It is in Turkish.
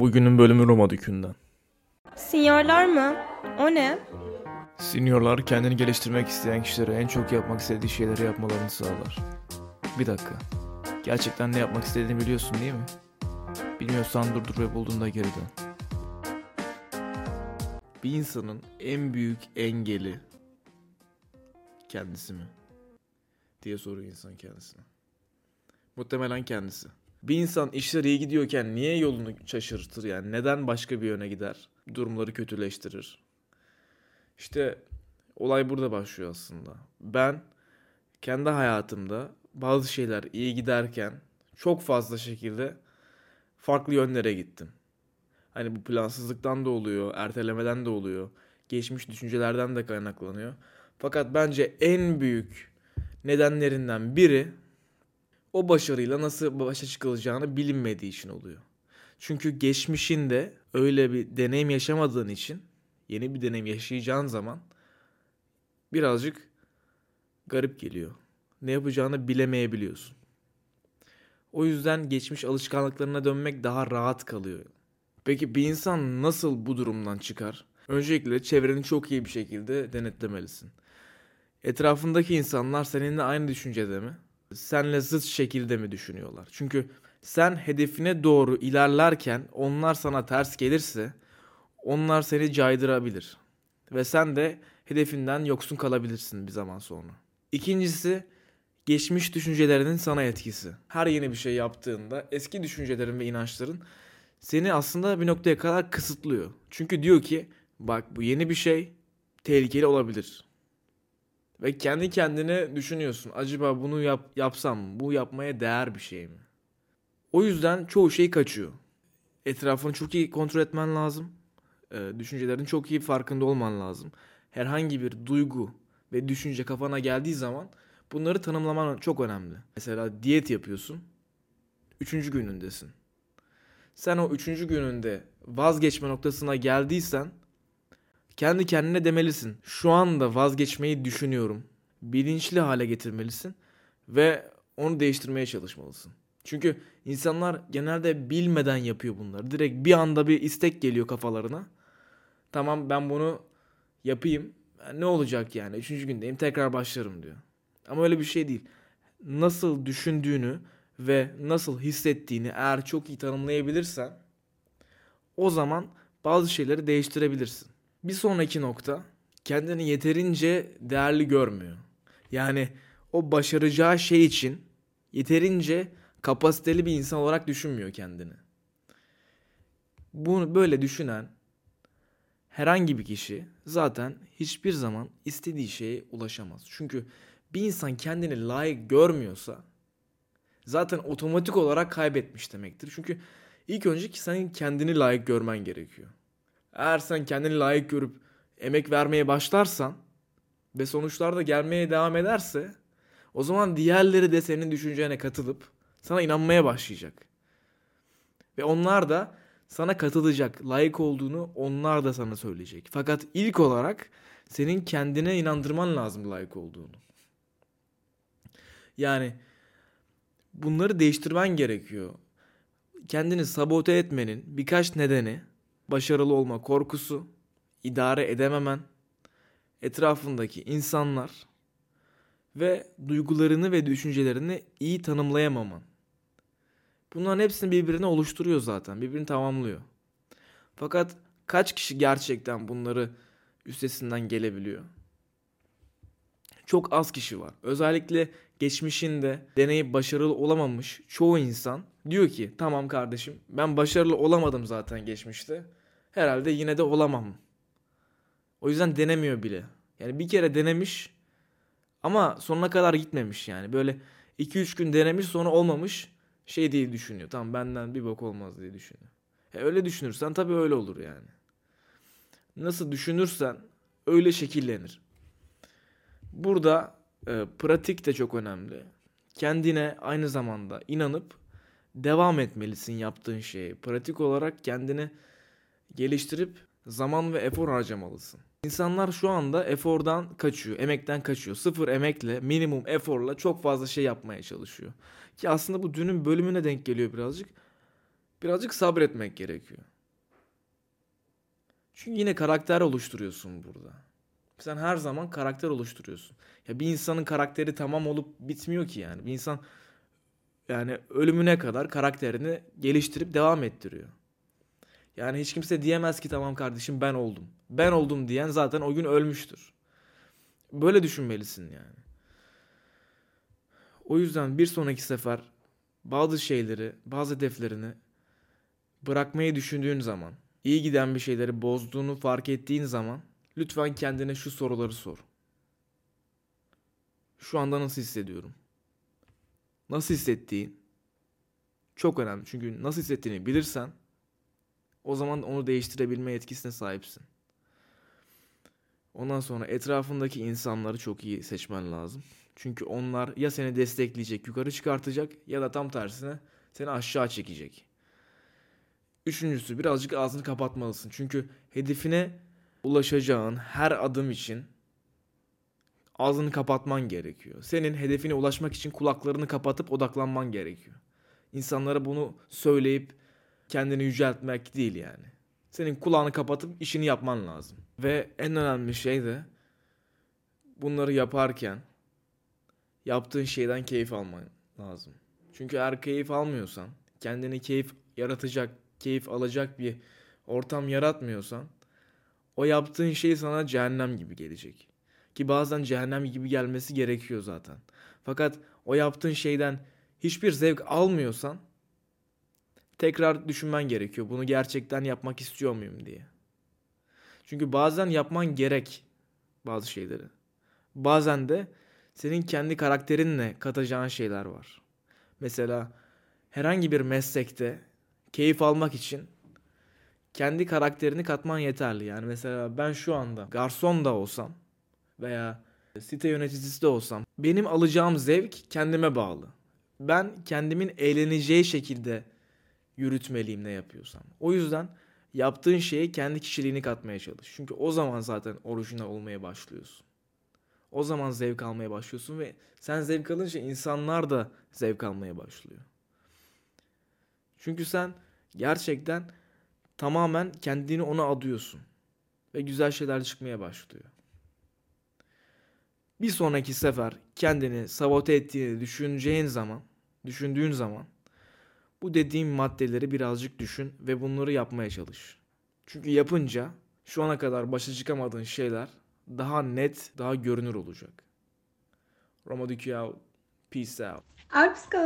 Bugünün bölümü Roma Dükü'nden. Sinyorlar mı? O ne? Seniorlar kendini geliştirmek isteyen kişilere en çok yapmak istediği şeyleri yapmalarını sağlar. Bir dakika. Gerçekten ne yapmak istediğini biliyorsun değil mi? Bilmiyorsan durdur ve bulduğunda geri dön. Bir insanın en büyük engeli kendisi mi? diye soruyor insan kendisine. Muhtemelen kendisi. Bir insan işler iyi gidiyorken niye yolunu şaşırtır yani? Neden başka bir yöne gider? Durumları kötüleştirir. İşte olay burada başlıyor aslında. Ben kendi hayatımda bazı şeyler iyi giderken çok fazla şekilde farklı yönlere gittim. Hani bu plansızlıktan da oluyor, ertelemeden de oluyor, geçmiş düşüncelerden de kaynaklanıyor. Fakat bence en büyük nedenlerinden biri o başarıyla nasıl başa çıkılacağını bilinmediği için oluyor. Çünkü geçmişinde öyle bir deneyim yaşamadığın için yeni bir deneyim yaşayacağın zaman birazcık garip geliyor. Ne yapacağını bilemeyebiliyorsun. O yüzden geçmiş alışkanlıklarına dönmek daha rahat kalıyor. Peki bir insan nasıl bu durumdan çıkar? Öncelikle çevreni çok iyi bir şekilde denetlemelisin. Etrafındaki insanlar seninle aynı düşüncede mi? Senle zıt şekilde mi düşünüyorlar? Çünkü sen hedefine doğru ilerlerken onlar sana ters gelirse onlar seni caydırabilir. Ve sen de hedefinden yoksun kalabilirsin bir zaman sonra. İkincisi geçmiş düşüncelerinin sana etkisi. Her yeni bir şey yaptığında eski düşüncelerin ve inançların seni aslında bir noktaya kadar kısıtlıyor. Çünkü diyor ki bak bu yeni bir şey tehlikeli olabilir. Ve kendi kendine düşünüyorsun. Acaba bunu yap, yapsam bu yapmaya değer bir şey mi? O yüzden çoğu şey kaçıyor. Etrafını çok iyi kontrol etmen lazım. Ee, düşüncelerin çok iyi farkında olman lazım. Herhangi bir duygu ve düşünce kafana geldiği zaman bunları tanımlaman çok önemli. Mesela diyet yapıyorsun. Üçüncü günündesin. Sen o üçüncü gününde vazgeçme noktasına geldiysen kendi kendine demelisin. Şu anda vazgeçmeyi düşünüyorum. Bilinçli hale getirmelisin ve onu değiştirmeye çalışmalısın. Çünkü insanlar genelde bilmeden yapıyor bunları. Direkt bir anda bir istek geliyor kafalarına. Tamam ben bunu yapayım. Ne olacak yani? Üçüncü gündeyim tekrar başlarım diyor. Ama öyle bir şey değil. Nasıl düşündüğünü ve nasıl hissettiğini eğer çok iyi tanımlayabilirsen o zaman bazı şeyleri değiştirebilirsin. Bir sonraki nokta kendini yeterince değerli görmüyor. Yani o başaracağı şey için yeterince kapasiteli bir insan olarak düşünmüyor kendini. Bunu böyle düşünen herhangi bir kişi zaten hiçbir zaman istediği şeye ulaşamaz. Çünkü bir insan kendini layık görmüyorsa zaten otomatik olarak kaybetmiş demektir. Çünkü ilk önce ki senin kendini layık görmen gerekiyor. Eğer sen kendini layık görüp emek vermeye başlarsan ve sonuçlar da gelmeye devam ederse o zaman diğerleri de senin düşüncene katılıp sana inanmaya başlayacak. Ve onlar da sana katılacak. Layık olduğunu onlar da sana söyleyecek. Fakat ilk olarak senin kendine inandırman lazım layık olduğunu. Yani bunları değiştirmen gerekiyor. Kendini sabote etmenin birkaç nedeni başarılı olma korkusu, idare edememen, etrafındaki insanlar ve duygularını ve düşüncelerini iyi tanımlayamaman. Bunların hepsini birbirine oluşturuyor zaten. Birbirini tamamlıyor. Fakat kaç kişi gerçekten bunları üstesinden gelebiliyor? Çok az kişi var. Özellikle geçmişinde deneyip başarılı olamamış çoğu insan diyor ki tamam kardeşim ben başarılı olamadım zaten geçmişte. Herhalde yine de olamam. O yüzden denemiyor bile. Yani bir kere denemiş ama sonuna kadar gitmemiş yani. Böyle 2-3 gün denemiş sonra olmamış şey diye düşünüyor. Tamam benden bir bok olmaz diye düşünüyor. E öyle düşünürsen tabii öyle olur yani. Nasıl düşünürsen öyle şekillenir. Burada e, pratik de çok önemli. Kendine aynı zamanda inanıp devam etmelisin yaptığın şeye. Pratik olarak kendini geliştirip zaman ve efor harcamalısın. İnsanlar şu anda efordan kaçıyor, emekten kaçıyor. Sıfır emekle, minimum eforla çok fazla şey yapmaya çalışıyor. Ki aslında bu dünün bölümüne denk geliyor birazcık. Birazcık sabretmek gerekiyor. Çünkü yine karakter oluşturuyorsun burada. Sen her zaman karakter oluşturuyorsun. Ya bir insanın karakteri tamam olup bitmiyor ki yani. Bir insan yani ölümüne kadar karakterini geliştirip devam ettiriyor. Yani hiç kimse diyemez ki tamam kardeşim ben oldum. Ben oldum diyen zaten o gün ölmüştür. Böyle düşünmelisin yani. O yüzden bir sonraki sefer bazı şeyleri, bazı hedeflerini bırakmayı düşündüğün zaman, iyi giden bir şeyleri bozduğunu fark ettiğin zaman lütfen kendine şu soruları sor. Şu anda nasıl hissediyorum? Nasıl hissettiğin çok önemli. Çünkü nasıl hissettiğini bilirsen o zaman onu değiştirebilme yetkisine sahipsin. Ondan sonra etrafındaki insanları çok iyi seçmen lazım. Çünkü onlar ya seni destekleyecek, yukarı çıkartacak ya da tam tersine seni aşağı çekecek. Üçüncüsü birazcık ağzını kapatmalısın. Çünkü hedefine ulaşacağın her adım için ağzını kapatman gerekiyor. Senin hedefine ulaşmak için kulaklarını kapatıp odaklanman gerekiyor. İnsanlara bunu söyleyip kendini yüceltmek değil yani. Senin kulağını kapatıp işini yapman lazım. Ve en önemli şey de bunları yaparken yaptığın şeyden keyif alman lazım. Çünkü eğer keyif almıyorsan, kendini keyif yaratacak, keyif alacak bir ortam yaratmıyorsan o yaptığın şey sana cehennem gibi gelecek. Ki bazen cehennem gibi gelmesi gerekiyor zaten. Fakat o yaptığın şeyden hiçbir zevk almıyorsan tekrar düşünmen gerekiyor. Bunu gerçekten yapmak istiyor muyum diye. Çünkü bazen yapman gerek bazı şeyleri. Bazen de senin kendi karakterinle katacağın şeyler var. Mesela herhangi bir meslekte keyif almak için kendi karakterini katman yeterli. Yani mesela ben şu anda garson da olsam veya site yöneticisi de olsam benim alacağım zevk kendime bağlı. Ben kendimin eğleneceği şekilde yürütmeliyim ne yapıyorsam. O yüzden yaptığın şeye kendi kişiliğini katmaya çalış. Çünkü o zaman zaten orijinal olmaya başlıyorsun. O zaman zevk almaya başlıyorsun ve sen zevk alınca insanlar da zevk almaya başlıyor. Çünkü sen gerçekten tamamen kendini ona adıyorsun. Ve güzel şeyler çıkmaya başlıyor. Bir sonraki sefer kendini sabote ettiğini düşüneceğin zaman, düşündüğün zaman bu dediğim maddeleri birazcık düşün ve bunları yapmaya çalış. Çünkü yapınca şu ana kadar başa çıkamadığın şeyler daha net, daha görünür olacak. Roma Dukiao, peace out. Alpsko.